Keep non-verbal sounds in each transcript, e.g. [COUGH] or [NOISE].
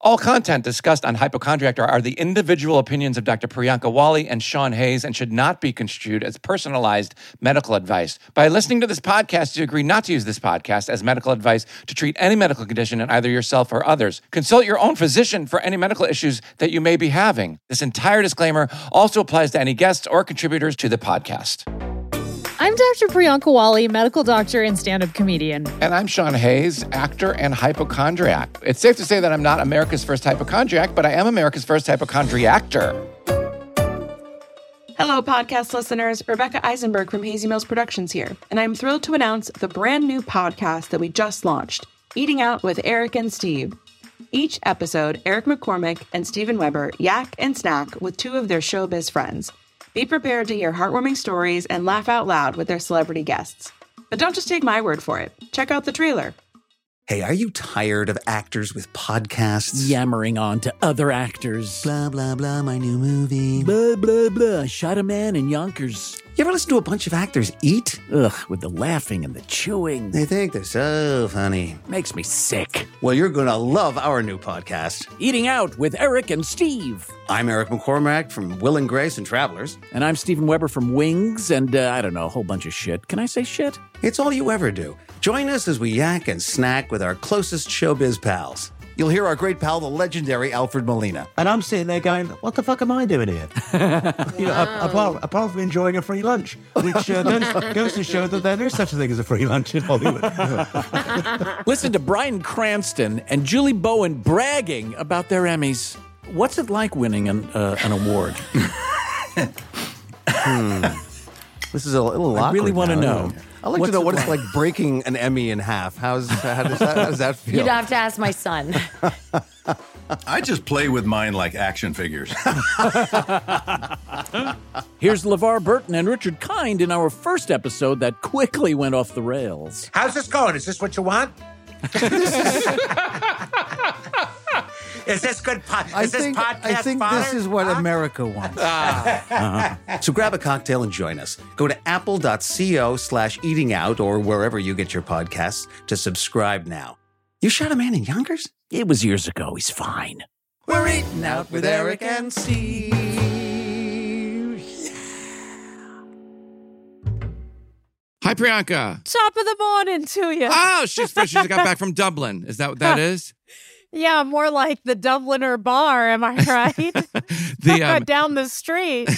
All content discussed on Hypochondriac are the individual opinions of Dr. Priyanka Wali and Sean Hayes and should not be construed as personalized medical advice. By listening to this podcast, you agree not to use this podcast as medical advice to treat any medical condition in either yourself or others. Consult your own physician for any medical issues that you may be having. This entire disclaimer also applies to any guests or contributors to the podcast. I'm Dr. Priyanka Wali, medical doctor and stand up comedian. And I'm Sean Hayes, actor and hypochondriac. It's safe to say that I'm not America's first hypochondriac, but I am America's first hypochondriactor. Hello, podcast listeners. Rebecca Eisenberg from Hazy Mills Productions here, and I'm thrilled to announce the brand new podcast that we just launched Eating Out with Eric and Steve. Each episode, Eric McCormack and Steven Weber yak and snack with two of their showbiz friends. Be prepared to hear heartwarming stories and laugh out loud with their celebrity guests. But don't just take my word for it. Check out the trailer. Hey, are you tired of actors with podcasts? Yammering on to other actors. Blah, blah, blah, my new movie. Blah, blah, blah. Shot a man in Yonkers. You ever listen to a bunch of actors eat? Ugh, with the laughing and the chewing. They think they're so funny. Makes me sick. Well, you're going to love our new podcast, Eating Out with Eric and Steve. I'm Eric McCormack from Will and Grace and Travelers. And I'm Steven Weber from Wings and uh, I don't know, a whole bunch of shit. Can I say shit? It's all you ever do. Join us as we yak and snack with our closest showbiz pals. You'll hear our great pal, the legendary Alfred Molina. And I'm sitting there going, what the fuck am I doing here? [LAUGHS] you know, a- apart, apart from enjoying a free lunch, which uh, goes, [LAUGHS] goes to show that there is such a thing as a free lunch in Hollywood. [LAUGHS] Listen to Bryan Cranston and Julie Bowen bragging about their Emmys. What's it like winning an, uh, an award? This is a little I really want to now. know. I'd like What's to know it what it's like breaking an Emmy in half. How's how does that, how does that, how does that feel? You'd have to ask my son. [LAUGHS] I just play with mine like action figures. [LAUGHS] Here's LeVar Burton and Richard Kind in our first episode that quickly went off the rails. How's this going? Is this what you want? [LAUGHS] is this good? Po- is I this think podcast I think fodder? this is what America wants. Ah. Uh-huh. So grab a cocktail and join us. Go to apple.co slash eating out or wherever you get your podcasts to subscribe now. You shot a man in Yonkers? It was years ago. He's fine. We're eating out with Eric and Steve. Hi, Priyanka. Top of the morning to you. Oh, she's fresh. She just got back [LAUGHS] from Dublin. Is that what that is? Yeah, more like the Dubliner bar, am I right? [LAUGHS] [LAUGHS] The um, Down the street.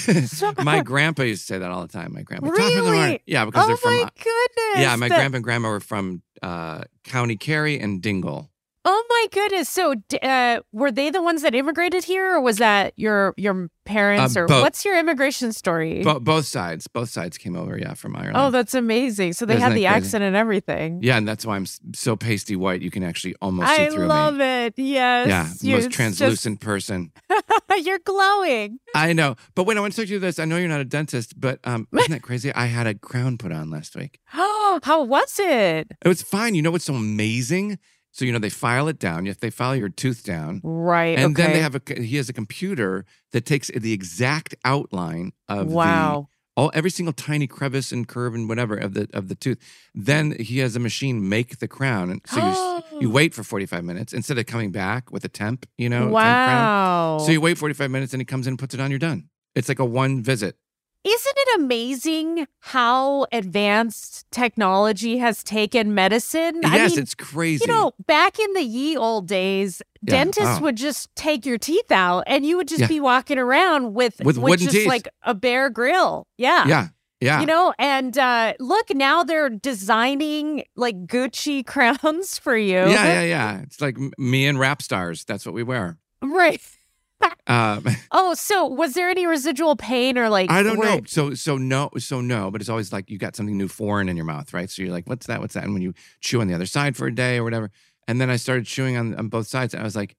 [LAUGHS] my grandpa used to say that all the time. My grandpa. Top of the Really? Yeah, because oh they're from. Oh my goodness. yeah, my That- grandpa and grandma were from uh, County Kerry and Dingle. Oh my goodness. So, uh, were they the ones that immigrated here, or was that your your parents, Uh, or both. what's your immigration story? Bo- both sides. Both sides came over. Yeah, from Ireland. oh, that's amazing. So they Isn't had the crazy? accent and everything. Yeah, and that's why I'm so pasty white. You can actually almost see I through love me. it. Yes. Yeah, You're most just- translucent person. [LAUGHS] you're glowing. I know. But wait, I want to talk to you this. I know you're not a dentist, but um, [LAUGHS] isn't that crazy? I had a crown put on last week. Oh, [GASPS] how was it? It was fine. You know what's so amazing? So you know they file it down. If they file your tooth down, Right. and then they have a he has a computer that takes the exact outline of Wow. the all every single tiny crevice and curve and whatever of the of the tooth. Then he has a machine make the crown, and so you you [GASPS] wait for forty five minutes instead of coming back with a temp. You know, Wow. So you wait forty five minutes, and he comes in, and puts it on. You're done. It's like a one visit. Isn't it amazing how advanced technology has taken medicine? I yes, mean, it's crazy. You know, back in the ye old days, Yeah. dentists Oh. would just take your teeth out and you would just Yeah. be walking around with, With wooden just teeth. like a bare grill. Yeah. yeah, yeah. You know, and uh, look, now they're designing like Gucci [LAUGHS] crowns for you. yeah, yeah, yeah. It's like me and rap stars. That's what we wear. Right. Um, [LAUGHS] Oh, so was there any residual pain or like I don't know. So so no so no, but it's always like you got something new foreign in your mouth, right? So you're like, what's that? What's that? And when you chew on the other side for a day or whatever, and then I started chewing on, on both sides, and I was like,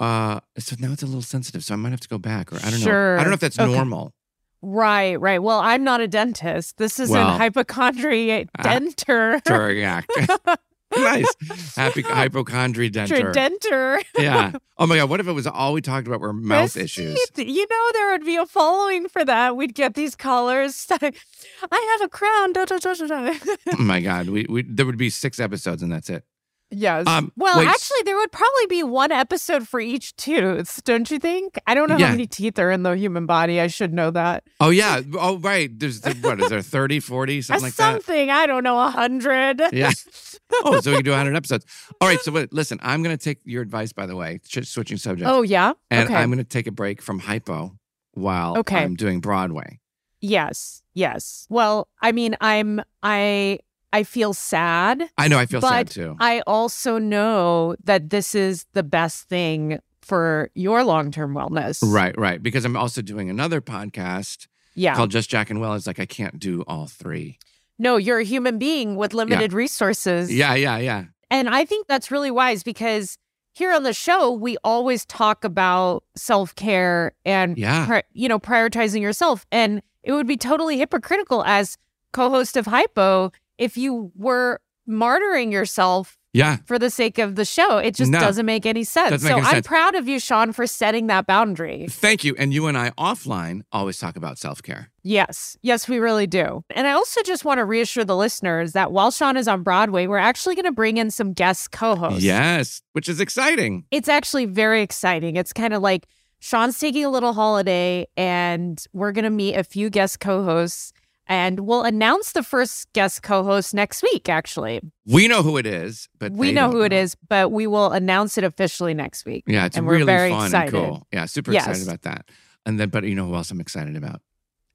uh, so now it's a little sensitive, so I might have to go back, or I don't know. I don't know if that's Okay. normal. Right, right. Well, I'm not a dentist. This is Well, an hypochondriac ah, denter. Terriac. [LAUGHS] [LAUGHS] [LAUGHS] nice. Happy [LAUGHS] hypochondry denter. Denter. [LAUGHS] yeah. Oh my God. What if it was all we talked about were mouth issues? You know, there would be a following for that. We'd get these callers. I have a crown. Da, da, da, da, da. Oh my God. We, we there would be six episodes and that's it. Yes. Um, well, wait. actually, there would probably be one episode for each tooth, don't you think? I don't know Yeah. how many teeth are in the human body. I should know that. Oh yeah. Oh right. There's the, what is there 30, 40, [LAUGHS] something like that? Something. I don't know, a hundred. Yeah. [LAUGHS] Oh, so we can do 100 episodes. All right. So wait, listen, I'm going to take your advice, by the way, switching subjects. Oh, yeah? And okay. I'm going to take a break from hypo while Okay. I'm doing Broadway. yes. Yes. Well, I mean, I'm, I, I feel sad. I know I feel sad too. I also know that this is the best thing for your long term wellness. Right, right. Because I'm also doing another podcast Yeah. called Just Jack and Will. It's like I can't do all three. no, you're a human being with limited resources. Yeah, yeah, yeah. And I think that's really wise because here on the show, we always talk about self care and, Yeah. pri- you know, prioritizing yourself. And it would be totally hypocritical as co host of Hypo if you were martyring yourself Yeah. for the sake of the show. It just No. doesn't make any sense. Doesn't so make any I'm proud of you, Sean, for setting that boundary. Thank you. And you and I offline always talk about self care. Yes, yes, we really do. And I also just want to reassure the listeners that while Sean is on Broadway, we're actually going to bring in some guest co hosts. Yes, which is exciting. It's actually very exciting. It's kind of like Sean's taking a little holiday, and we're going to meet a few guest co hosts. And we'll announce the first guest co host next week, actually. We know who it is, but we know who it is, but we will announce it officially next week. Yeah, it's and really we're very fun excited. and cool. Yeah, super Yes. excited about that. And then, but you know who else I'm excited about?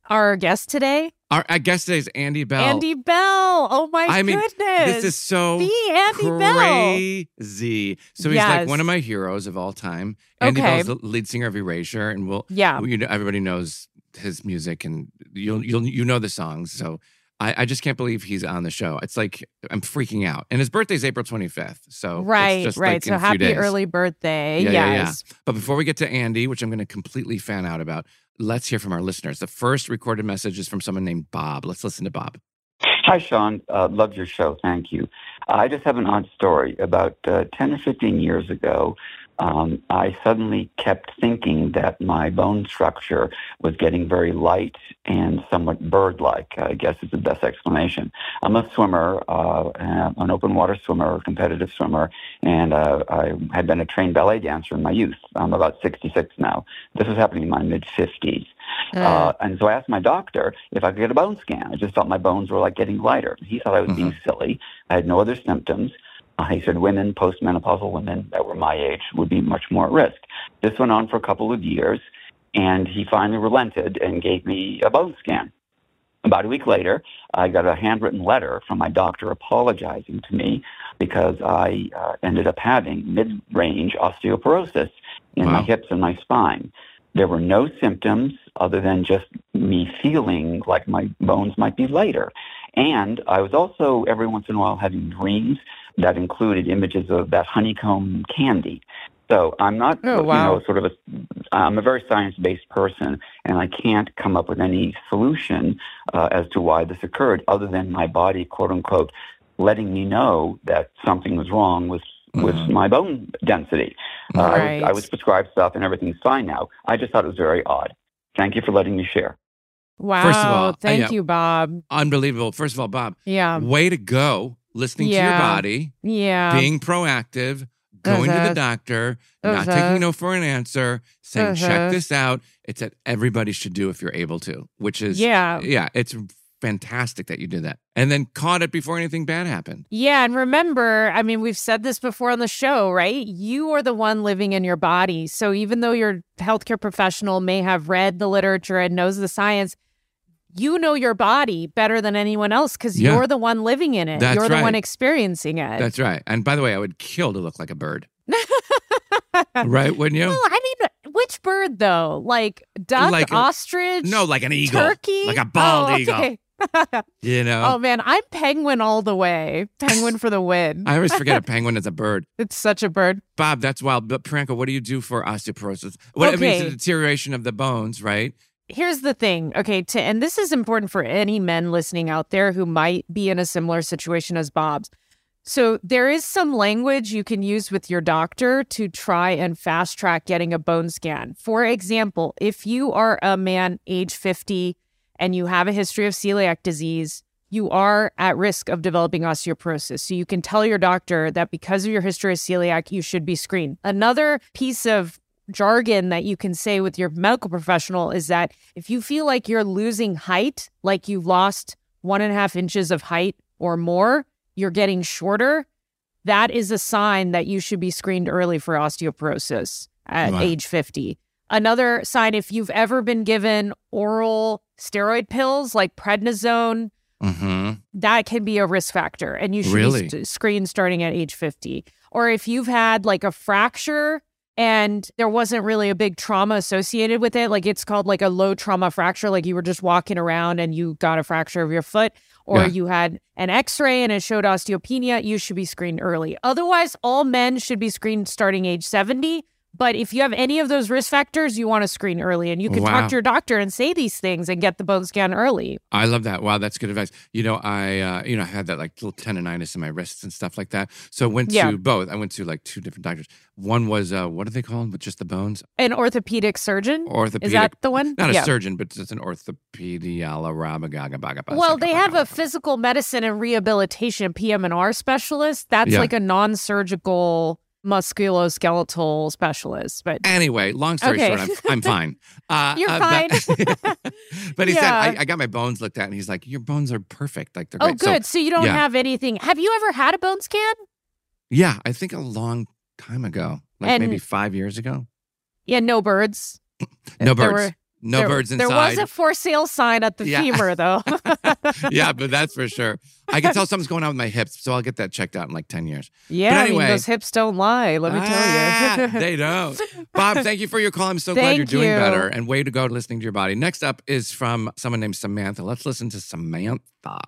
Our guest today, Our guest today is Andy Bell. Andy Bell. Oh my I mean, goodness. This is so the Andy Bell. crazy. So he's like one of my heroes of all time. Andy Okay. Bell's the lead singer of Erasure, and we'll Yeah. you know everybody knows his music, and you'll you'll you know the songs. So I, I just can't believe he's on the show. It's like I'm freaking out, and his birthday's April 25th. So it's Right, just right. like in so a few happy days. early birthday. Yeah, yeah, yeah. yes. But before we get to Andy, which I'm going to completely fan out about, let's hear from our listeners. The first recorded message is from someone named Bob. Let's listen to Bob. Hi, Sean. Uh, love your show. Thank you. I just have an odd story. About uh, 10 or 15 years ago, um, I suddenly kept thinking that my bone structure was getting very light and somewhat bird like. I guess is the best explanation. I'm a swimmer, uh, an open water swimmer, a competitive swimmer, and uh, I had been a trained ballet dancer in my youth. I'm about 66 now. This was happening in my mid 50s. Uh, and so I asked my doctor if I could get a bone scan. I just felt my bones were like getting lighter. He thought I was being silly. I had no other symptoms. He said women, postmenopausal women that were my age, would be much more at risk. This went on for a couple of years, and he finally relented and gave me a bone scan. About a week later, I got a handwritten letter from my doctor apologizing to me because I uh, ended up having mid range osteoporosis in my hips and my spine. There were no symptoms other than just me feeling like my bones might be lighter. And I was also every once in a while having dreams that included images of that honeycomb candy. So I'm not, Oh, you wow. know, sort of a, I'm a very science-based person, and I can't come up with any solution uh, as to why this occurred, other than my body, quote unquote, letting me know that something was wrong with with Mhm. my bone density. Uh, I, was, I was prescribed stuff, and everything's fine now. I just thought it was very odd. Thank you for letting me share. Wow. First of all, thank yeah. you, Bob. Unbelievable. First of all, Bob, Yeah. way to go. Listening to your body, Yeah. being proactive, going to the Uh-huh. doctor, not Uh-huh. taking no for an answer, saying, check Uh-huh. this out. It's what everybody should do if you're able to, which is, yeah. yeah, it's fantastic that you did that. And then caught it before anything bad happened. Yeah. And remember, I mean, we've said this before on the show, right? You are the one living in your body. So even though your healthcare professional may have read the literature and knows the science, you know your body better than anyone else because Yeah. you're the one living in it. That's you're the one experiencing it. That's right. And by the way, I would kill to look like a bird. [LAUGHS] right? Wouldn't you? Well, I mean, which bird though? Like duck, Like a- ostrich? no, like an eagle. Turkey? Like a bald Oh, eagle. [LAUGHS] You know? oh man, I'm penguin all the way. Penguin for the win. [LAUGHS] I always forget a penguin is a bird. it's such a bird. Bob, that's wild. But Priyanka, what do you do for osteoporosis? What it means the deterioration of the bones, right? Here's the thing, okay, to, and this is important for any men listening out there who might be in a similar situation as Bob's. So there is some language you can use with your doctor to try and fast track getting a bone scan. For example, if you are a man age 50 and you have a history of celiac disease, you are at risk of developing osteoporosis. So you can tell your doctor that because of your history of celiac, you should be screened. Another piece of jargon that you can say with your medical professional is that if you feel like you're losing height, like you've lost one and a half inches of height or more, you're getting shorter, that is a sign that you should be screened early for osteoporosis at Wow. age 50. Another sign, if you've ever been given oral steroid pills like prednisone, Mm-hmm. that can be a risk factor and you should Really? be st- screened starting at age 50 or if you've had like a fracture and there wasn't really a big trauma associated with it. Like it's called like a low trauma fracture. Like you were just walking around and you got a fracture of your foot or Yeah. you had an x-ray and it showed osteopenia. You should be screened early. Otherwise all men should be screened starting age 70 but if you have any of those risk factors you want to screen early and you can Wow. talk to your doctor and say these things and get the bone scan early I love that. Wow, that's good advice. You know, I uh, you know I had that like little tendonitis in my wrists and stuff like that. So I went Yeah. to both. I went to like two different doctors. One was uh, what are they called? With just the bones? an orthopedic surgeon Orthopedic. is that the one Not a surgeon, but it's an orthopediala Well, they have a physical medicine and rehabilitation PM&R specialist. That's Yeah. like a non-surgical musculoskeletal specialist. But Anyway, long story Okay. short, I'm, I'm fine. [LAUGHS] Uh, You're uh, but- [LAUGHS] but he said, I, I got my bones looked at, and he's like, Your bones are perfect. Like, they're oh, great. good. So, you don't yeah. have anything. Have you ever had a bone scan? Yeah, I think a long time ago, like And- maybe five years ago. Yeah, no birds. No birds. were- no there, birds inside. There inside. was a for sale sign at the Yeah. femur, [LAUGHS] though. [LAUGHS] yeah, but that's for sure. I can tell [LAUGHS] something's going on with my hips, so I'll get that checked out in like 10 years. yeah, But I anyway- mean, those hips don't lie. Let me Ah, tell you. they don't. Bob, thank you for your call. I'm so glad you're doing you. better and way to go listening to your body. Next up is from someone named Samantha. Let's listen to Samantha.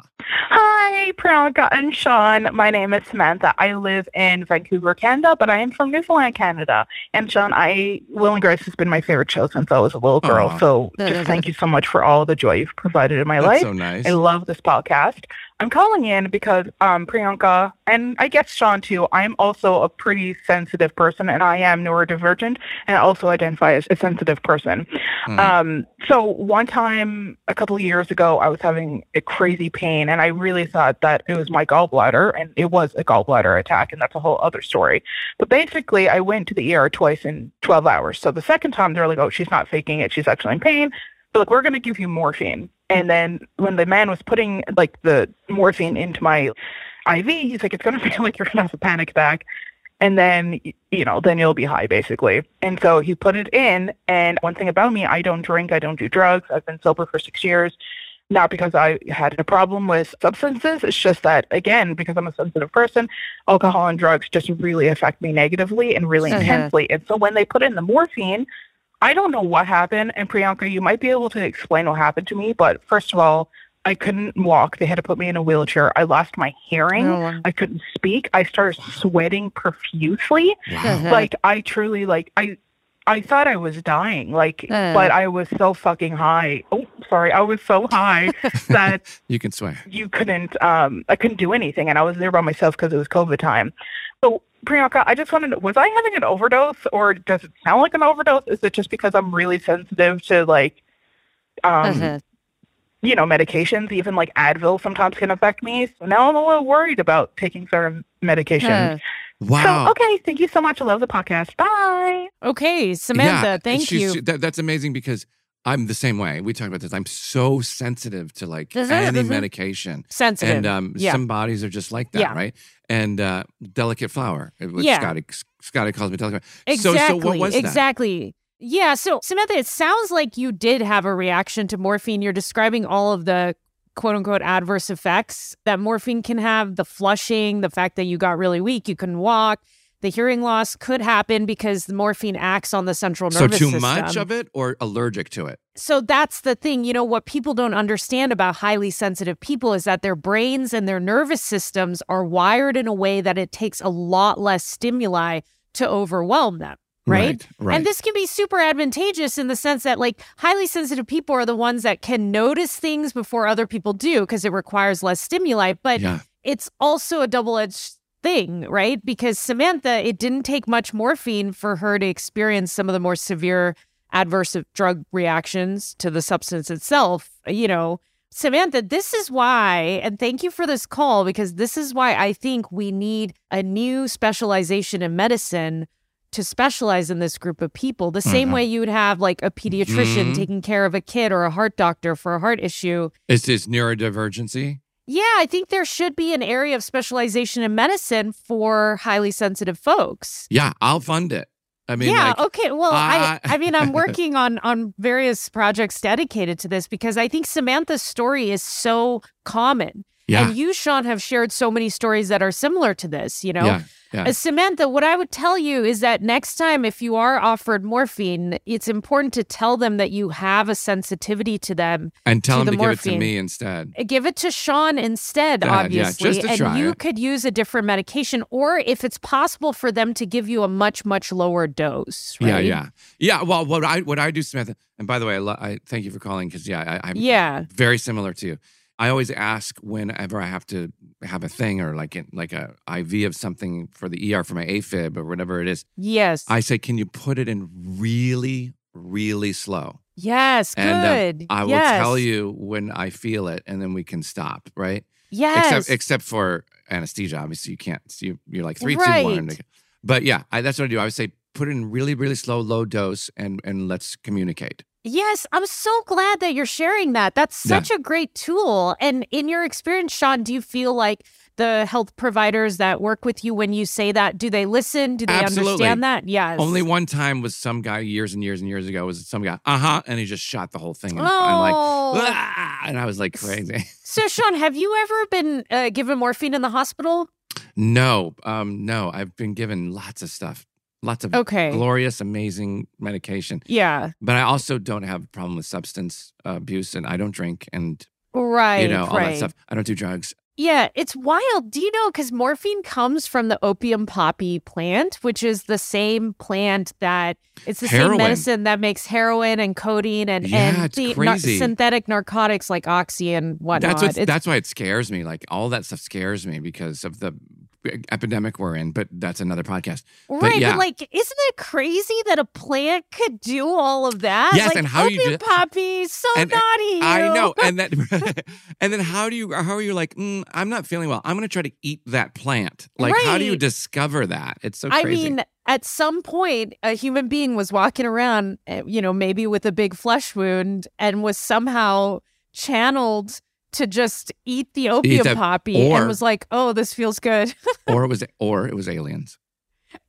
Hi, Priyanka and Sean. My name is Samantha. I live in Vancouver, Canada, but I am from Newfoundland, Canada. And Sean, I Will and Grace has been my favorite show since I was a little girl. Aw. So just thank you so much for all the joy you've provided in my That's life. so nice. I love this podcast. I'm calling in because um, Priyanka and I guess Sean too. I'm also a pretty sensitive person, and I am neurodivergent, and also identify as a sensitive person. Hmm. Um, so one time a couple of years ago, I was having a crazy pain, and I really thought that it was my gallbladder, and it was a gallbladder attack, and that's a whole other story. But basically, I went to the ER twice in 12 hours. So the second time, they're like, "Oh, she's not faking it; she's actually in pain." But like, we're going to give you morphine. And then when the man was putting like the morphine into my IV, he's like, "It's going [LAUGHS] to feel like you're going to have a panic attack." and then you know then you'll be high basically and so he put it in and one thing about me i don't drink i don't do drugs i've been sober for six years not because i had a problem with substances it's just that again because i'm a sensitive person alcohol and drugs just really affect me negatively and really Mhm. intensely and so when they put in the morphine i don't know what happened and priyanka you might be able to explain what happened to me but first of all I couldn't walk. They had to put me in a wheelchair. I lost my hearing. Oh. I couldn't speak. I started sweating profusely. Uh-huh. Like I truly like I I thought I was dying. Like Uh. but I was so fucking high. Oh, sorry. I was so high [LAUGHS] that You can swear. you couldn't um I couldn't do anything and I was there by myself because it was COVID time. So Priyanka, I just wanted to was I having an overdose or does it sound like an overdose? Is it just because I'm really sensitive to like um Uh-huh. you know, medications, even like Advil sometimes can affect me. So now I'm a little worried about taking certain medications. Huh. Wow. So, okay, thank you so much. I love the podcast. Bye. Okay, Samantha, Yeah, thank you. That, that's amazing because I'm the same way. We talked about this. I'm so sensitive to like Mhm, any mhm. medication. Sensitive. And um, Yeah. some bodies are just like that, Yeah. right? And uh, delicate flower. uh, What Yeah. Scotty, Scotty calls me delicate. Exactly. So, so what was that? exactly. Yeah. So, Samantha, it sounds like you did have a reaction to morphine. You're describing all of the quote unquote adverse effects that morphine can have the flushing, the fact that you got really weak, you couldn't walk. The hearing loss could happen because the morphine acts on the central nervous. So too system. much of it or allergic to it? So that's the thing. You know, what people don't understand about highly sensitive people is that their brains and their nervous systems are wired in a way that it takes a lot less stimuli to overwhelm them. Right? Right, right. And this can be super advantageous in the sense that, like, highly sensitive people are the ones that can notice things before other people do because it requires less stimuli. But Yeah. it's also a double edged thing, right? Because Samantha, it didn't take much morphine for her to experience some of the more severe adverse drug reactions to the substance itself. You know, Samantha, this is why, and thank you for this call because this is why I think we need a new specialization in medicine to specialize in this group of people. The same Mhm. way you would have like a pediatrician Mhm. taking care of a kid or a heart doctor for a heart issue. Is this neurodivergency? Yeah, I think there should be an area of specialization in medicine for highly sensitive folks. Yeah, I'll fund it. I mean, yeah, like, okay. Well, I I- I mean, I'm [LAUGHS] working on on various projects dedicated to this because I think Samantha's story is so common. Yeah. And you, Sean, have shared so many stories that are similar to this, you know? Yeah, yeah. Uh, Samantha, what I would tell you is that next time, if you are offered morphine, it's important to tell them that you have a sensitivity to them. and tell to him the to give it morphine. to me instead. Uh, Give it to Sean instead, Yeah, yeah, obviously. just to and you it. could use a different medication, or if it's possible for them to give you a much, much lower dose. Right? Yeah, yeah, yeah. Well, what I what I do, Samantha, and by the way, I, lo- I thank you for calling because yeah, I, I'm Yeah. very similar to you. I always ask whenever I have to have a thing or like in, like a IV of something for the ER for my AFib or whatever it is. Yes. I say, can you put it in really, really slow? yes. And uh, Good. I will tell you when I feel it, and then we can stop. Right? Yes. Except except for anesthesia, obviously you can't. So you you're like three, two, one. Right. But yeah, I, that's what I do. I would say put it in really, really slow, low dose, and and let's communicate. Yes, I'm so glad that you're sharing that. That's Yeah. such a great tool. And in your experience, Sean, do you feel like the health providers that work with you when you say that, do they listen? Do they Absolutely. understand that? Yes. Only one time was some guy years and years and years ago was some guy, uh huh, and he just shot the whole thing. And I'm like, Oh. "Ah," and I was like crazy. [LAUGHS] So, Sean, have you ever been uh, given morphine in the hospital? no, um, no, I've been given lots of stuff, lots of Okay. glorious, amazing medication. Yeah. But I also don't have a problem with substance abuse, and I don't drink, and Right. you know all right. that stuff. I don't do drugs. Yeah, it's wild. Do you know? Because morphine comes from the opium poppy plant, which is the same plant that it's the Heroin. same medicine that makes heroin and codeine and, Yeah, and the crazy. synthetic narcotics like oxy and whatnot. That's that's why it scares me. Like all that stuff scares me because of the epidemic we're in. But that's another podcast. right, but yeah, but like, isn't it crazy that a plant could do all of that? Yes, like, and how you do- poppy, so And- naughty. I you. know, and then [LAUGHS] and then how do you how are you like? Mm, I'm not feeling well. I'm going to try to eat that plant. Like, how do you discover that? It's so I mean, at some point, a human being was walking around, eh, you know, maybe with a big flesh wound and was somehow channeled to just eat the opium the- poppy or- and was like, oh, this feels good. [LAUGHS] or it was or it was aliens.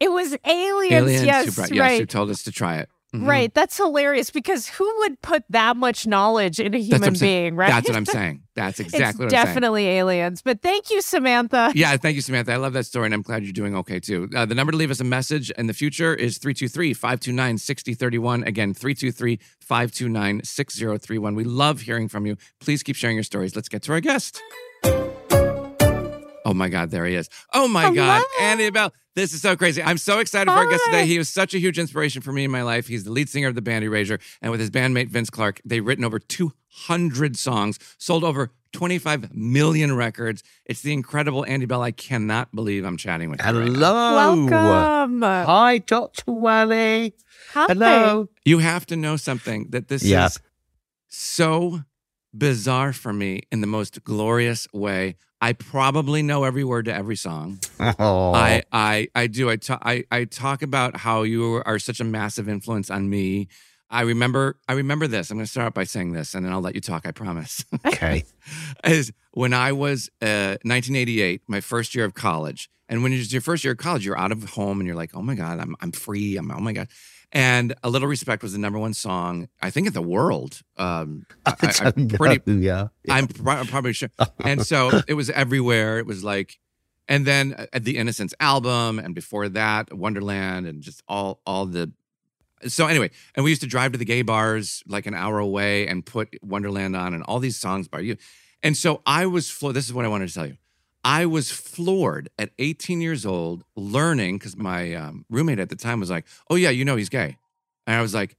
it was aliens. aliens yes, who brought, yes, right. who told us to try it. Mhm. Right. That's hilarious because who would put that much knowledge in a human being, right? That's what I'm [LAUGHS] saying. That's [LAUGHS] exactly it's what I'm saying. definitely aliens. But thank you, Samantha. Yeah, thank you, Samantha. I love that story, and I'm glad you're doing okay too. Uh, the number to leave us a message in the future is 323 529 6031. Again, 323 529 6031. We love hearing from you. Please keep sharing your stories. Let's get to our guest. Oh my God, there he is. Oh my God, Andy Bell. This is so crazy. I'm so excited for our guest today. He was such a huge inspiration for me in my life. He's the lead singer of the band Erasure, and with his bandmate Vince Clarke, they've written over 200 songs, sold over 25 million records. It's the incredible Andy Bell. I cannot believe I'm chatting with you. right. Hello. Welcome. Hi, Dr. Wali. Hi. Hello. You have to know something that this Yeah. is so bizarre for me in the most glorious way. I probably know every word to every song. Oh. I, I, I do. I talk. I, I talk about how you are such a massive influence on me. I remember. I remember this. I'm going to start out by saying this, and then I'll let you talk. I promise. [LAUGHS] okay. Is when I was uh, 1988, my first year of college, and when it's your first year of college, you're out of home, and you're like, "Oh my god, I'm I'm free. I'm oh my god." And "A Little Respect" was the number one song, I think, in the world. Um, [LAUGHS] I, am pretty. know, yeah. I'm pro- probably sure. [LAUGHS] And so it was everywhere. It was like, and then uh, the Innocence album, and before that, Wonderland, and just all all the. So anyway, and we used to drive to the gay bars like an hour away and put Wonderland on, and all these songs by you. And so I was floored. This is what I wanted to tell you. I was floored at 18 years old, learning because my um, roommate at the time was like, "Oh yeah, you know he's gay," and I was like,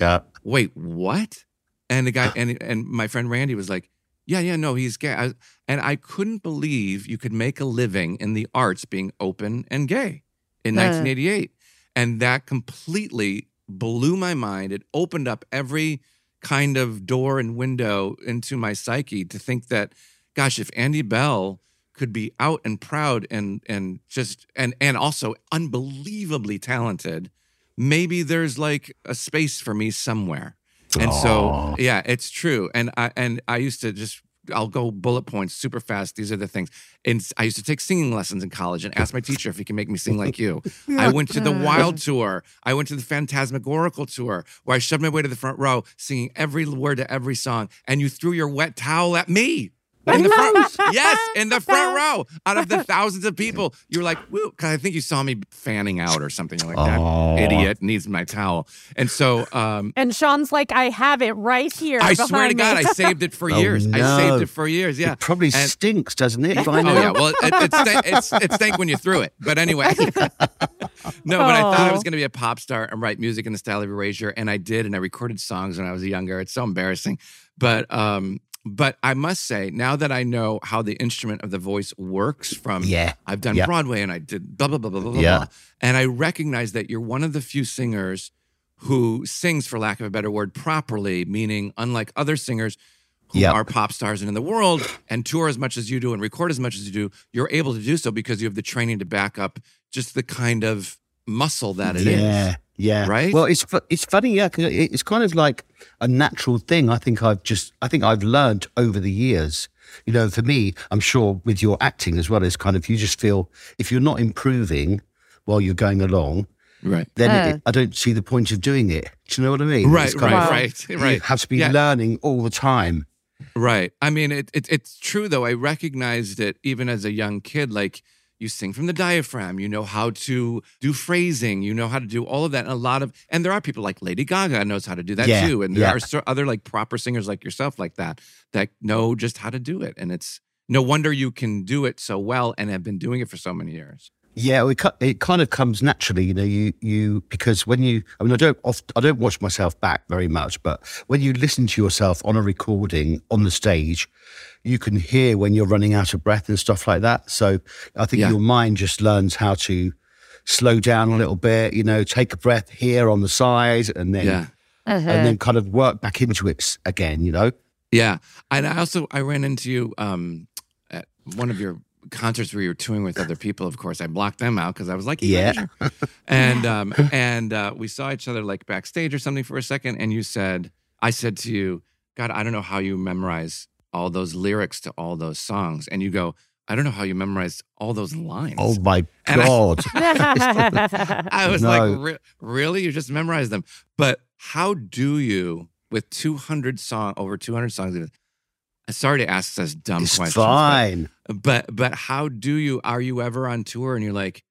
Yeah. wait, what? And the guy [LAUGHS] and and my friend Randy was like, yeah, yeah, no, he's gay. I, and I couldn't believe you could make a living in the arts being open and gay in Huh. 1988. And that completely blew my mind. It opened up every kind of door and window into my psyche to think that, gosh, if Andy Bell could be out and proud and and just and and also unbelievably talented, maybe there's like a space for me somewhere. And so yeah, it's true. And I and I used to just I'll go bullet points super fast. These are the things. And I used to take singing lessons in college and ask my teacher if he can make me sing like you. [LAUGHS] I went to the Wild Tour. I went to the Phantasmagorical Tour where I shoved my way to the front row singing every word to every song. And you threw your wet towel at me. In the front, yes, in the front [LAUGHS] row, out of the thousands of people, you were like, "Woo!" Because I think you saw me fanning out or something. You're like, "That Aw. idiot needs my towel." And so, um, And Sean's like, I have it right here. I swear to God, me." I [LAUGHS] saved it for Oh, years. I saved it for years. Yeah, It probably And- stinks, doesn't it? [LAUGHS] Oh now? yeah, well it, it, stank, it's, it stank when you threw it. But anyway, no. But I thought I was going to be a pop star and write music in the style of Erasure, and I did, and I recorded songs when I was younger. It's so embarrassing, but um, but I must say now that I know how the instrument of the voice works from Yeah. I've done Yeah. Broadway and I did blah blah blah blah blah Yeah. blah, and I recognize that you're one of the few singers who sings, for lack of a better word, properly, meaning unlike other singers who Yeah. are pop stars and in the world and tour as much as you do and record as much as you do, you're able to do so because you have the training to back up just the kind of muscle that it is. yeah, yeah. Right? Well, it's it's funny, yeah. 'cause it- it's kind of like a natural thing. I think I've just, I think I've learned over the years. You know, for me, I'm sure with your acting as well, it's kind of you just feel if you're not improving while you're going along, Right. then Uh. it, I don't see the point of doing it. Do you know what I mean? Right, It's right, of- right, You have to be Yeah. learning all the time. Right. I mean, it, it, it's true though. I recognized it even as a young kid. Like you sing from the diaphragm, you know how to do phrasing, you know how to do all of that. And a lot of, and there are people like Lady Gaga knows how to do that Yeah, too. And there yeah. are so, other like proper singers like yourself like that that know just how to do it. And it's no wonder you can do it so well and have been doing it for so many years. Yeah, it, it kind of comes naturally, you know. You you because when you, I mean, I don't oft, I don't watch myself back very much, but when you listen to yourself on a recording on the stage, you can hear when you're running out of breath and stuff like that. So I think Yeah. your mind just learns how to slow down a little bit, you know, take a breath here on the side, and then Yeah. Uh-huh. and then kind of work back into it again, you know. Yeah. And I also I ran into you um at one of your concerts where you were touring with other people, of course. I blocked them out because I was like, Yeah. yeah. [LAUGHS] and um and uh we saw each other like backstage or something for a second, and you said, I said to you, God, I don't know how you memorize all those lyrics to all those songs. And you go, I don't know how you memorize all those lines. Oh my And I- god! [LAUGHS] I was No. like, Re- really? You just memorize them? But how do you, with 200 song, over 200 songs? I'm sorry to ask such dumb it's questions. but- fine. But, but how do you? Are you ever on tour and you're like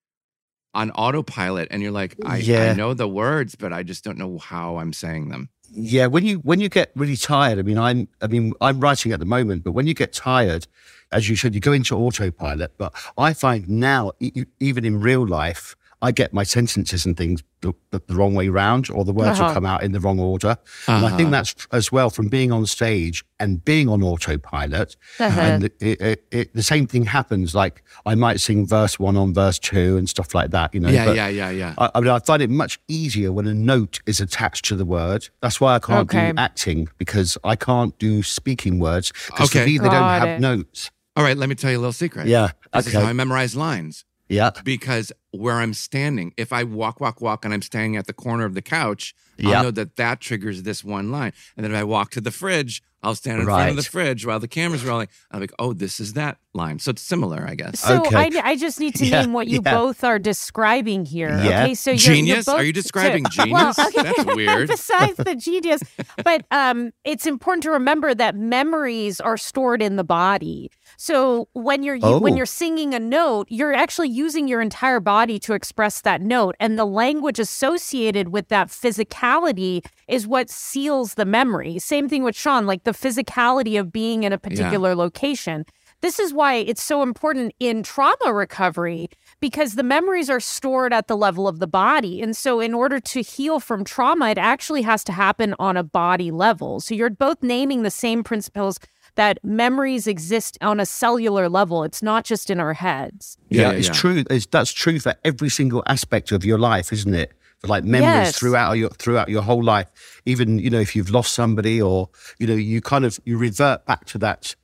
on autopilot and you're like, I, I know the words, but I just don't know how I'm saying them. Yeah, when you when you get really tired, I mean, I'm I mean, I'm writing at the moment, but when you get tired, as you said, you go into autopilot. But I find now, e- even in real life, I get my sentences and things the, the, the wrong way round, or the words will Uh-huh. come out in the wrong order. And I Uh-huh. think that's as well from being on stage and being on autopilot. Uh-huh. And it, it, it, the same thing happens. Like I might sing verse one on verse two and stuff like that. You know. yeah, but yeah, yeah, yeah. I, I mean, I find it much easier when a note is attached to the word. That's why I can't Okay. do acting because I can't do speaking words because Okay. for me they don't Got have notes. All right, let me tell you a little secret. Yeah. This is how I memorize lines. Yeah. because where I'm standing, if I walk, walk, walk, and I'm standing at the corner of the couch, Yeah. I'll know that that triggers this one line. And then if I walk to the fridge, I'll stand in front of the fridge while the camera's rolling. I'm like, oh, this is that line. So it's similar, I guess. So Okay. I, I just need to [LAUGHS] Yeah, name what you yeah. both are describing here. Yeah. Okay, so you're, Genius? You're both, Are you describing [LAUGHS] so- genius? Well, okay. That's weird. [LAUGHS] Besides the genius, but um, it's important to remember that memories are stored in the body. So when you're you, when Oh. you're singing a note, you're actually using your entire body to express that note, and the language associated with that physicality is what seals the memory. Same thing with Sean, like the physicality of being in a particular location. This is why it's so important in trauma recovery because the memories are stored at the level of the body. And so, in order to heal from trauma, it actually has to happen on a body level. So, you're both naming the same principles that memories exist on a cellular level. It's not just in our heads. Yeah, yeah, it's yeah. true. It's, that's true for every single aspect of your life, isn't it? like memories Yes. throughout your throughout your whole life. Even you know if you've lost somebody or you know you kind of you revert back to that.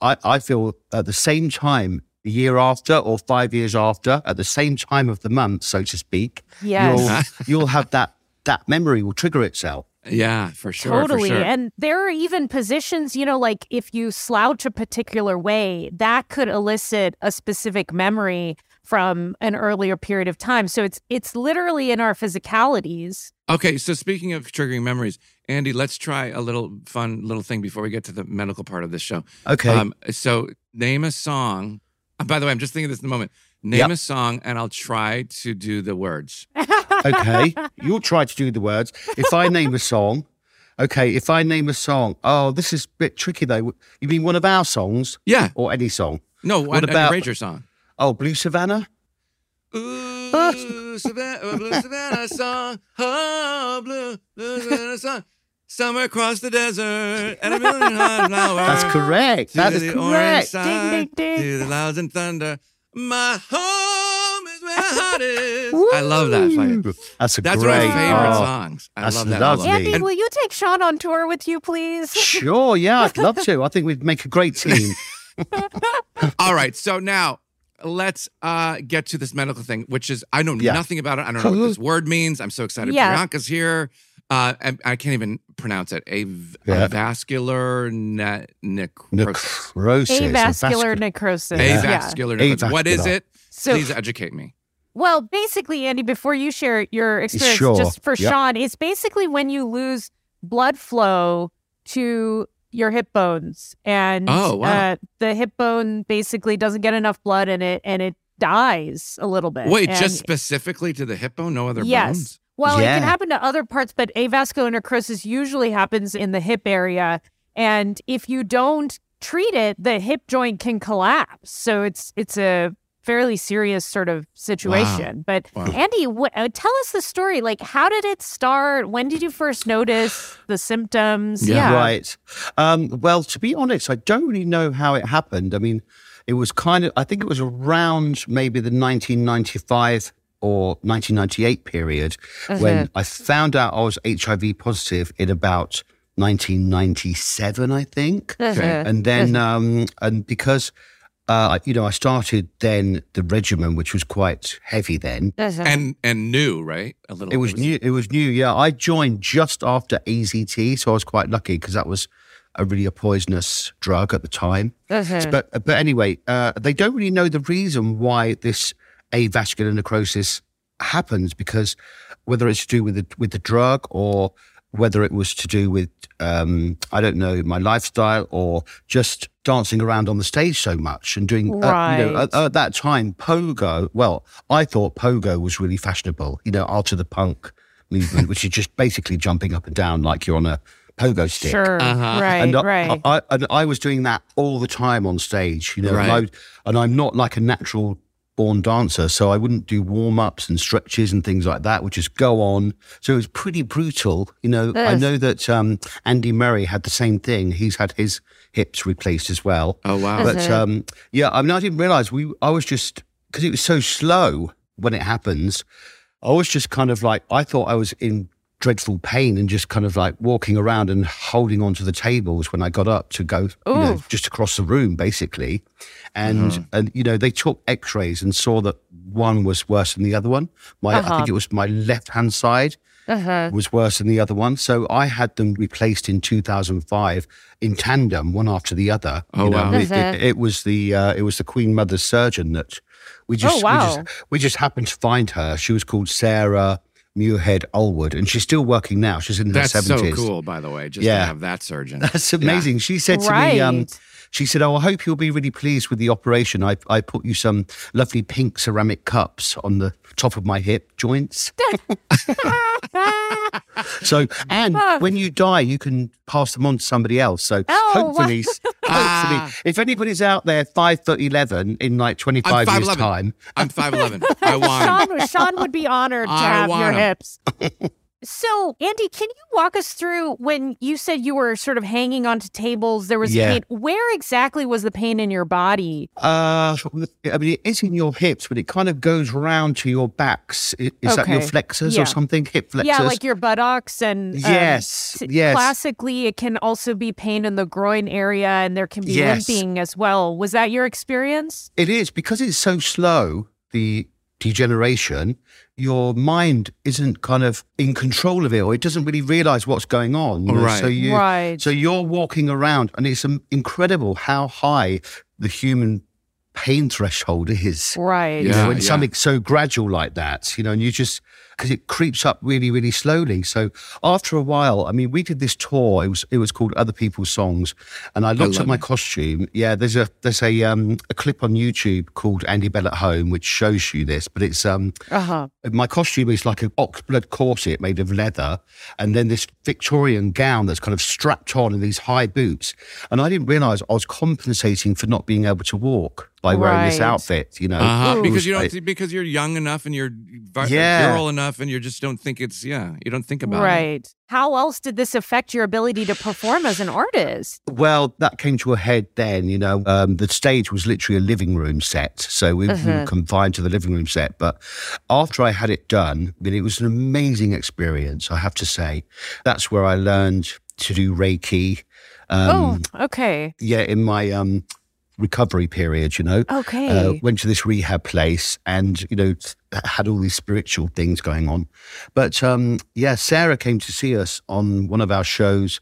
I I feel at the same time. A year after, or five years after, at the same time of the month, so to speak, Yes. you'll, [LAUGHS] you'll have that that memory will trigger itself. Yeah, for sure. totally. For sure. And there are even positions, you know, like if you slouch a particular way, that could elicit a specific memory from an earlier period of time. So it's it's literally in our physicalities. Okay, so speaking of triggering memories, Andy, let's try a little fun little thing before we get to the medical part of this show. Okay. Um, so name a song. by the way, I'm just thinking of this in the moment. Name Yep. a song, and I'll try to do the words. okay, [LAUGHS] you'll try to do the words. If I name a song, okay, if I name a song, oh, this is a bit tricky though. You mean one of our songs? Yeah. Or any song? No, What what about Ranger song? Oh, Blue Savannah? Ooh, Savannah, blue Savannah song, oh, blue, blue Savannah song. Somewhere across the desert, and a million hot [LAUGHS] flowers. That's correct. That is correct. side, Ding, ding, ding. To the clouds and thunder. My home is where my heart is. [LAUGHS] I love that. Fire. That's a great. That's great one of my favorite oh, songs. I that's love that. lovely. album. Andy, And- will you take Sean on tour with you, please? [LAUGHS] Sure, yeah, I'd love to. I think we'd make a great [LAUGHS] team. All right. So now let's uh, get to this medical thing, which is I know Yeah. nothing about it. I don't know what this word means. I'm so excited. Yeah. Priyanka's here. Uh, and I can't even pronounce it. A, v- Yeah. a vascular ne- necrosis. Necrosis. Avascular vascular- necrosis. A Yeah. vascular necrosis. What is it? So- Please educate me. Well, basically, Andy, before you share your experience, Sure. just for Yep. Sean, it's basically when you lose blood flow to your hip bones, and Oh, wow. uh, the hip bone basically doesn't get enough blood in it, and it dies a little bit. Wait, And- just specifically to the hip bone, no other yes. bones? Well, it can happen to other parts, but avascular necrosis usually happens in the hip area, and if you don't treat it, the hip joint can collapse. So it's it's a fairly serious sort of situation. But Wow. Andy, uh, tell us the story. Like, how did it start? When did you first notice the symptoms? Yeah. Right. Um, well, to be honest, I don't really know how it happened. I mean, it was kind of, I think it was around maybe the 1995 or 1998 period when I found out I was HIV positive in about 1997, I think. Okay. And then, um, and because, uh, you know, I started then the regimen, which was quite heavy then. And and new, right? A little. It was new. It was new. Yeah, I joined just after AZT, so I was quite lucky because that was a really a poisonous drug at the time. But but anyway, uh, they don't really know the reason why this avascular necrosis happens because whether it's to do with the with the drug or whether it was to do with um, I don't know my lifestyle or just dancing around on the stage so much and doing uh, you know at, at that time pogo. Well, I thought pogo was really fashionable. You know, after the punk movement, which is just basically jumping up and down like you're on a pogo stick. Sure. Uh-huh. Right. And I, right. I, I, and I was doing that all the time on stage, you know, and, I, and I'm not like a natural born dancer, so I wouldn't do warm ups and stretches and things like that, would just go on. So it was pretty brutal. You know, I know that um, Andy Murray had the same thing. He's had his hips replaced as well. Oh wow. But um, yeah, I mean, I didn't realize we. I was just because it was so slow when it happens. I was just kind of like I thought I was in dreadful pain and just kind of like walking around and holding onto the tables when I got up to go, you know, just across the room, basically. And and you know, they took X-rays and saw that one was worse than the other one. My I Uh-huh. think it was my left hand side uh-huh. was worse than the other one. So I had them replaced in 2005 in tandem, one after the other. Oh, You know, wow. It, Uh-huh. it, it was the uh, it was the Queen Mother's surgeon that we just, Oh, wow. we just we just happened to find her. She was called Sarah Muirhead Allwood, and she's still working now. She's in her That's so seventies. cool, by the way. Just Yeah. to have that surgeon. [LAUGHS] That's amazing. She said to me, um, she said, "Oh, I hope you'll be really pleased with the operation. I I put you some lovely pink ceramic cups on the top of my hip joints." [LAUGHS] [LAUGHS] [LAUGHS] So, and when you die, you can pass them on to somebody else. So, Oh, hopefully, [LAUGHS] hopefully, ah. if anybody's out there five foot eleven in like twenty five years 5'11". time, I'm five eleven. [LAUGHS] I want. Sean, Sean would be honored to I have your want 'em. hips. So, Andy, can you walk us through when you said you were sort of hanging onto tables? There was Yeah. pain. Where exactly was the pain in your body? Uh, I mean, it is in your hips, but it kind of goes round to your backs. Is that your flexors Yeah. or something? Hip flexors? Yeah, like your buttocks and um, Yes, yes. Classically, it can also be pain in the groin area, and there can be Yes. limping as well. Was that your experience? It is because it's so slow, the degeneration, your mind isn't kind of in control of it or it doesn't really realize what's going on. Right. So you Right. so you're walking around and it's um, incredible how high the human pain threshold is. Right. You know, Yeah, when yeah. something so gradual like that, you know, and you just because it creeps up really, really slowly. So after a while, I mean, we did this tour. It was it was called Other People's Songs, and I looked love at my it. costume. Yeah, there's a there's a um a clip on YouTube called Andy Bell at Home, which shows you this. But it's um Uh huh. my costume is like an ox blood corset made of leather, and then this Victorian gown that's kind of strapped on and these high boots. And I didn't realize I was compensating for not being able to walk by wearing this outfit. You know, Uh-huh. Because you I- don't because you're young enough and you're vi- Yeah. virile enough and you just don't think it's yeah you don't think about it. Right. How else did this affect your ability to perform as an artist? Well, that came to a head then. You know, um, the stage was literally a living room set, so we, we Uh-huh. were confined to the living room set. But after I had it done, I mean, it was an amazing experience. I have to say, that's where I learned to do Reiki. Um, oh, okay. Yeah, in my um, recovery period, you know. Okay. Uh, went to this rehab place and, you know, had all these spiritual things going on. But um, yeah, Sarah came to see us on one of our shows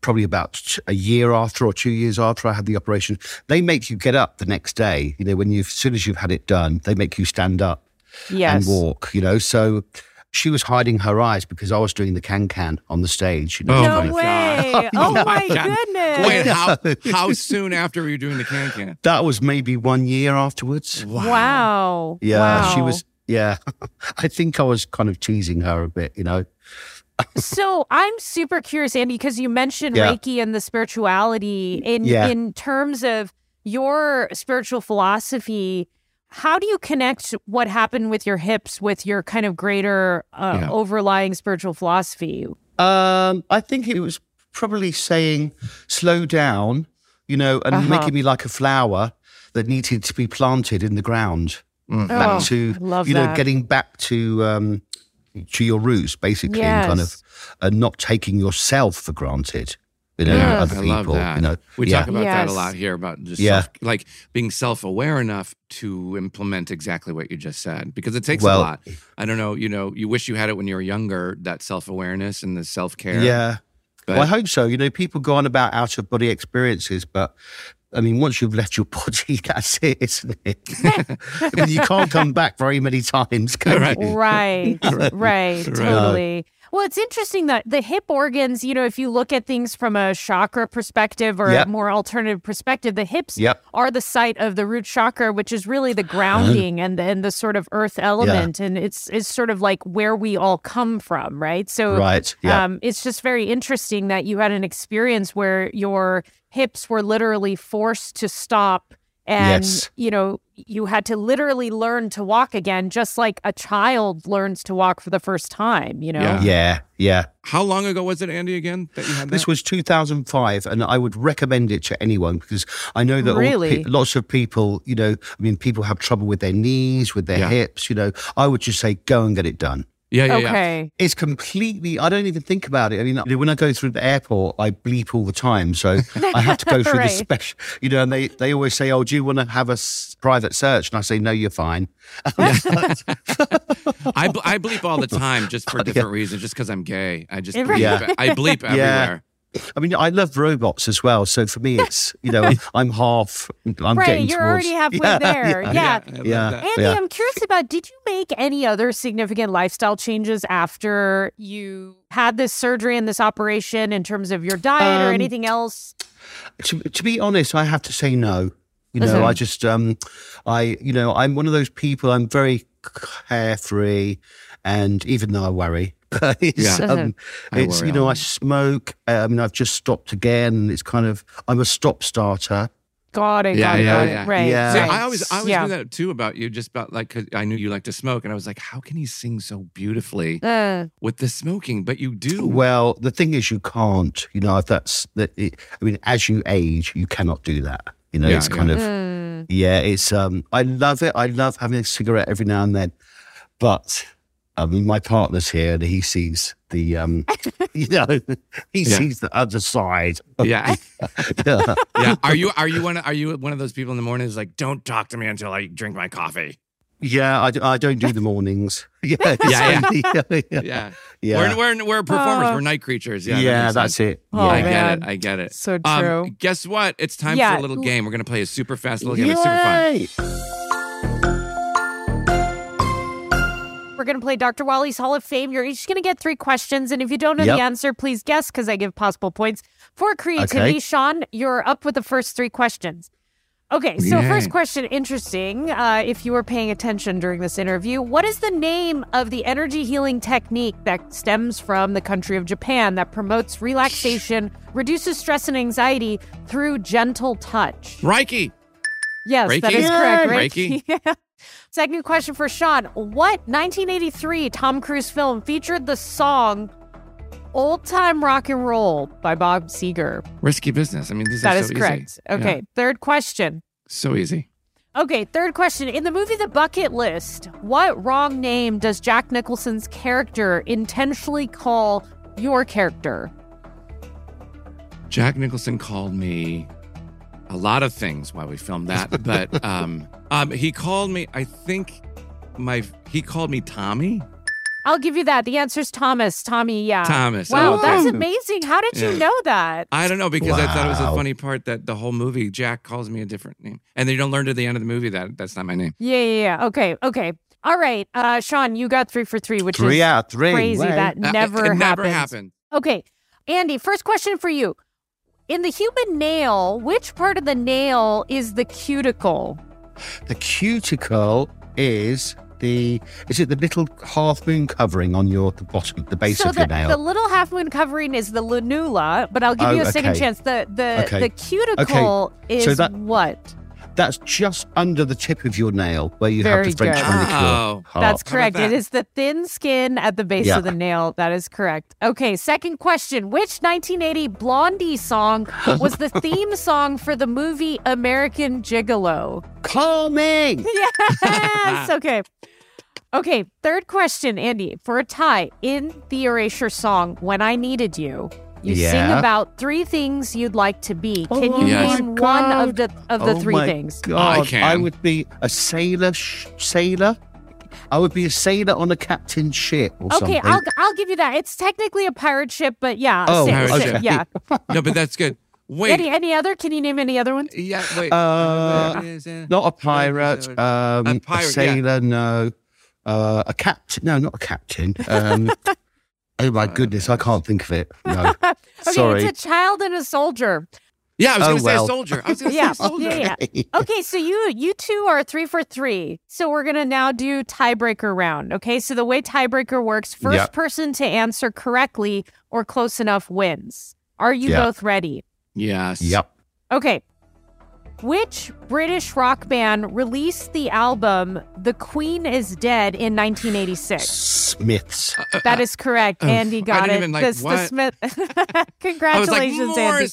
probably about a year after or two years after I had the operation. They make you get up the next day. You know, when you as soon as you've had it done, they make you stand up Yes. and walk, you know. So she was hiding her eyes because I was doing the can can on the stage. You know, Oh no kind of- way. [LAUGHS] Oh my goodness. Wait, how [LAUGHS] how soon after were you doing the can can? That was maybe one year afterwards. Wow. Yeah, she was. Yeah, [LAUGHS] I think I was kind of teasing her a bit, you know. So I'm super curious, Andy, because you mentioned Yeah. Reiki and the spirituality in Yeah. in terms of your spiritual philosophy. How do you connect what happened with your hips with your kind of greater uh, Yeah. overlying spiritual philosophy? Um, I think it was probably saying slow down, you know, and Uh-huh. making me like a flower that needed to be planted in the ground. Mm. Back Oh, to love you know, that. getting back to um, to your roots, basically, and kind of and not taking yourself for granted. You know, Yeah. other I people. love that. You know, we yeah. talk about that a lot here about just Yeah. self, like being self-aware enough to implement exactly what you just said because it takes Well- a lot. I don't know, you know, you wish you had it when you were younger, that self-awareness and the self-care. Yeah. But well, I hope so. You know, people go on about out of body experiences, but I mean, once you've left your body, [LAUGHS] that's it, isn't it? [LAUGHS] I mean, you can't come back very many times, can [LAUGHS] Right. you? Right, right, Right. totally. Well, it's interesting that the hip organs, you know, if you look at things from a chakra perspective or Yep. a more alternative perspective, the hips Yep. are the site of the root chakra, which is really the grounding and the, and the sort of earth element, and it's it's sort of like where we all come from, right? So, Right, yeah. um, it's just very interesting that you had an experience where your hips were literally forced to stop and Yes. you know you had to literally learn to walk again just like a child learns to walk for the first time you know Yeah. Yeah, yeah. How long ago was it, Andy, again, that you had that? This was 2005, and I would recommend it to anyone because I know that Really? pe- lots of people, you know, I mean, people have trouble with their knees, with their Yeah. hips, you know. I would just say, go and get it done. Yeah, yeah, yeah. okay It's completely, I don't even think about it. I mean, when I go through the airport, I bleep all the time. So I have to go through [LAUGHS] Right. this special, you know, and they, they always say, oh, do you want to have a s- private search? And I say, no, you're fine. [LAUGHS] [LAUGHS] I, bl- I bleep all the time just for different reasons, just because I'm gay. I just bleep. Yeah. I bleep everywhere. I mean, I love robots as well. So for me, it's, you know, [LAUGHS] I'm half, I'm right getting you're towards, already halfway Yeah, [LAUGHS] there yeah. yeah, yeah, yeah Andy, yeah. I'm curious about did you make any other significant lifestyle changes after you had this surgery and this operation in terms of your diet or Um, anything else? to, to be honest, I have to say no. You know. I just, um, I, you know, I'm one of those people. I'm very carefree, and even though I worry, but it's, Yeah. Um, it's you know, all I smoke. I mean, I've just stopped again. It's kind of, I'm a stop starter Got it. Yeah, got it, yeah, got it. yeah. Right. Yeah. See, right. I always, I always yeah. knew that too about you, just about like, cause I knew you like to smoke, and I was like, how can he sing so beautifully Uh, with the smoking? But you do. Well, the thing is, you can't. You know, if that's that. It, I mean, as you age, you cannot do that. You know, Yeah, it's yeah. kind of mm. yeah. It's um. I love it. I love having a cigarette every now and then, but I mean, my partner's here, and he sees the um. [LAUGHS] you know, he Yeah. sees the other side. yeah, [LAUGHS] yeah. yeah. Are you, are you one, are you one of those people in the morning who's like, don't talk to me until I drink my coffee? Yeah, I, I don't do the mornings. [LAUGHS] Yeah, Yeah, yeah, yeah, yeah. Yeah, Yeah. We're, we're, we're performers. Oh. we're night creatures. Yeah, Yeah, that that's sense. it. Oh, I yeah. get it. I get it. So Um, true. guess what? It's time Yeah. for a little game. We're gonna play a super fast little game. It's super fun. Going to play Dr. Wali's Hall of Fame. You're each going to get three questions. And if you don't know Yep. the answer, please guess because I give possible points. For creativity, Okay. Sean, you're up with the first three questions. Okay, so Yay. first question, interesting. Uh, if you were paying attention during this interview, what is the name of the energy healing technique that stems from the country of Japan that promotes relaxation, reduces stress and anxiety through gentle touch? Reiki. Yes, that Reiki? is correct. Reiki? [LAUGHS] Yeah. Second question for Sean. What 1983 Tom Cruise film featured the song Old Time Rock and Roll by Bob Seger? Risky business. I mean, these That is so correct. easy. Okay, Yeah, third question. so easy. Okay, third question. In the movie The Bucket List, what wrong name does Jack Nicholson's character intentionally call your character? Jack Nicholson called me a lot of things while we filmed that, but [LAUGHS] um, um, he called me. I think my he called me Tommy. I'll give you that. The answer's Thomas. Tommy, yeah. Thomas. Wow, Oh, that's amazing. How did you know that? I don't know because I thought it was a funny part that the whole movie Jack calls me a different name, and then you don't learn to the end of the movie that that's not my name. Yeah, yeah, yeah. Okay, okay. All right, uh, Sean, you got three for three, which Three is out three. crazy. Wow. That Uh, never it, it never happened. Okay, Andy, first question for you. In the human nail, which part of the nail is the cuticle? The cuticle is the is it the little half moon covering on your the bottom the base so of your nail? the little half moon covering is the lunula, but I'll give Oh, you a oh, second okay. chance. The the Okay. the cuticle is So that- what? That's just under the tip of your nail where you Very have the French good. manicure. Oh. That's correct. It that? is the thin skin at the base Yeah. of the nail. That is correct. Okay, second question. Which 1980 Blondie song [LAUGHS] was the theme song for the movie American Gigolo? Call [LAUGHS] me. Yes. [LAUGHS] okay. Okay, third question, Andy. For a tie in the Erasure song, When I Needed You, you sing about three things you'd like to be. Can Oh you Yes. name one of the of the Oh three my things? God, I can. I would be a sailor. Sh- sailor. I would be a sailor on a captain ship or Okay, something. I'll I'll give you that. It's technically a pirate ship, but yeah. Oh, sa- pirate sa- ship. yeah. [LAUGHS] No, but that's good. Wait. Any any other? Can you name any other ones? yeah. Wait. Uh, Not a pirate. Um, A pirate, yeah. sailor. No. Uh, a captain. No, not a captain. Um, [LAUGHS] oh my uh, goodness, I can't think of it. [LAUGHS] No. Okay, Sorry. it's a child and a soldier. yeah, I was Oh, going to say well. a soldier. I was going [LAUGHS] to Yeah, say a soldier. yeah, yeah. [LAUGHS] Okay, so you you two are three for three. So we're gonna now do tiebreaker round. Okay, so the way tiebreaker works, first Yep. person to answer correctly or close enough wins. Are you Yeah. both ready? Yes. Yep. Okay. Which British rock band released the album The Queen is Dead in 1986? Smiths. Uh, uh, that is correct. Oh, Andy I got didn't it. even, like, This- the what? Smith. [LAUGHS] I was like, Congratulations, Andy.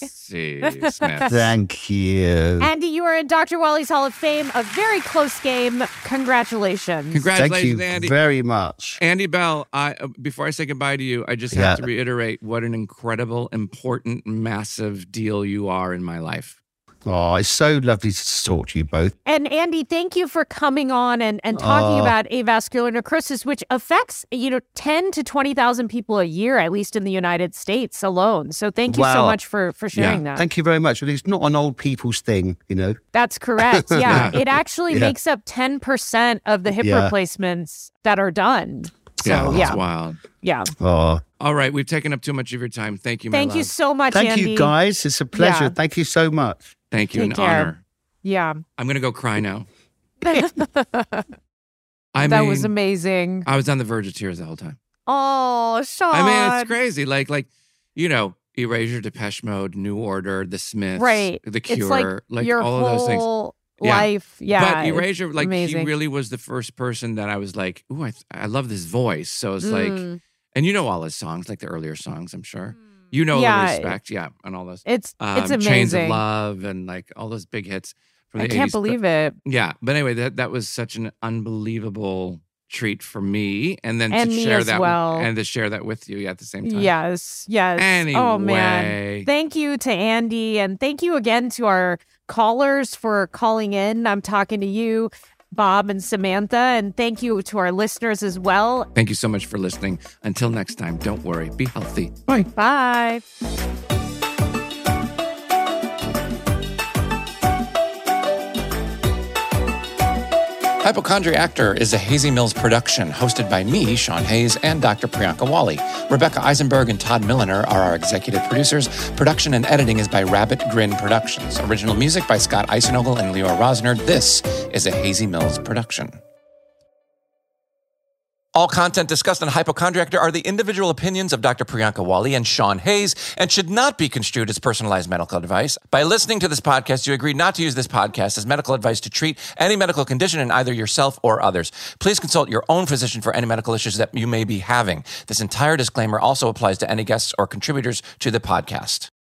Smith. Thank you. Andy, you are in Dr. Wali's Hall of Fame. A very close game. Congratulations. Thank Congratulations, you Andy. very much. Andy Bell, I uh, before I say goodbye to you, I just Yeah. have to reiterate what an incredible, important, massive deal you are in my life. Oh, it's so lovely to talk to you both. And Andy, thank you for coming on and, and talking Oh. about avascular necrosis, which affects, you know, 10 to 20,000 people a year, at least in the United States alone. So thank you so much for, for sharing that. Thank you very much. It's not an old people's thing, you know. That's correct. Yeah. [LAUGHS] Yeah. It actually Yeah. makes up 10% of the hip Yeah. replacements that are done. So, yeah, yeah. wild. Yeah. Oh, All right, we've taken up too much of your time. Thank you, my Thank you so much, thank Andy. you, guys. It's a pleasure. Yeah. Thank you so much. Thank you, Take an care. honor. Yeah. I'm gonna go cry now. [LAUGHS] that mean, was amazing. I was on the verge of tears the whole time. Oh, Sean. I mean, it's crazy. Like, like, you know, Erasure, Depeche Mode, New Order, The Smiths, right. The Cure, It's like, like your all of those things. Yeah. life. Yeah. but Erasure, like amazing. he really was the first person that I was like, "Ooh, I, th- I love this voice." So it's like, Mm. and you know all his songs, like the earlier songs, I'm sure. You know Yeah. the respect, yeah, and all those. It's it's um, Chains of amazing. Love and like all those big hits from the I can't 80s. But- believe it. Yeah, but anyway, that that was such an unbelievable treat for me, and then And to share that well. and to share that with you yeah, at the same time. Yes, yes. Oh man. Anyway. Thank you to Andy and thank you again to our callers for calling in. I'm talking to you, Bob and Samantha, and thank you to our listeners as well. Thank you so much for listening. Until next time, don't worry. Be healthy. Bye. Bye. Hypochondriactor is a Hazy Mills production hosted by me, Sean Hayes, and Dr. Priyanka Wali. Rebecca Eisenberg and Todd Milliner are our executive producers. Production and editing is by Rabbit Grin Productions. Original music by Scott Eisenogel and Leora Rosner. This is a Hazy Mills production. All content discussed on Hypochondriactor are the individual opinions of Dr. Priyanka Wali and Sean Hayes and should not be construed as personalized medical advice. By listening to this podcast, you agree not to use this podcast as medical advice to treat any medical condition in either yourself or others. Please consult your own physician for any medical issues that you may be having. This entire disclaimer also applies to any guests or contributors to the podcast.